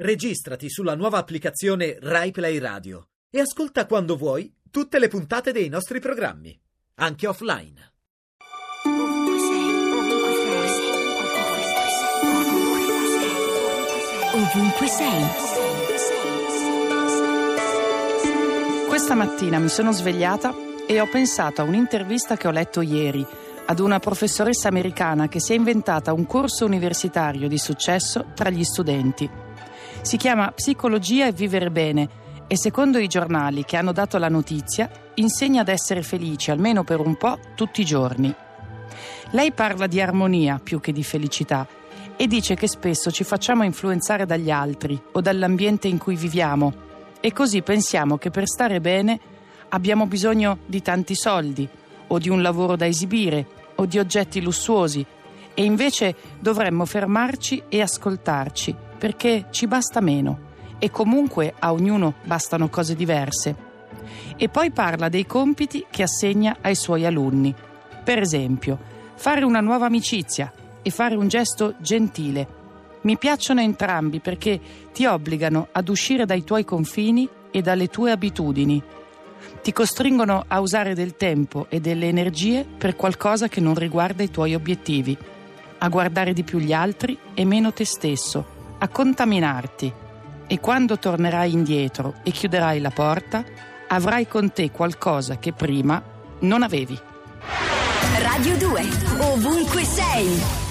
Registrati sulla nuova applicazione RaiPlay Radio e ascolta quando vuoi tutte le puntate dei nostri programmi, anche offline. Ovunque sei. Questa mattina mi sono svegliata e ho pensato a un'intervista che ho letto ieri ad una professoressa americana che si è inventata un corso universitario di successo tra gli studenti. Si chiama Psicologia e vivere bene e secondo i giornali che hanno dato la notizia insegna ad essere felici almeno per un po' tutti i giorni. Lei parla di armonia più che di felicità e dice che spesso ci facciamo influenzare dagli altri o dall'ambiente in cui viviamo e così pensiamo che per stare bene abbiamo bisogno di tanti soldi o di un lavoro da esibire o di oggetti lussuosi e invece dovremmo fermarci e ascoltarci perché ci basta meno e comunque a ognuno bastano cose diverse. E poi parla dei compiti che assegna ai suoi alunni. Per esempio, fare una nuova amicizia e fare un gesto gentile. Mi piacciono entrambi perché ti obbligano ad uscire dai tuoi confini e dalle tue abitudini. Ti costringono a usare del tempo e delle energie per qualcosa che non riguarda i tuoi obiettivi, a guardare di più gli altri e meno te stesso a contaminarti e quando tornerai indietro e chiuderai la porta, avrai con te qualcosa che prima non avevi. Radio 2, ovunque sei.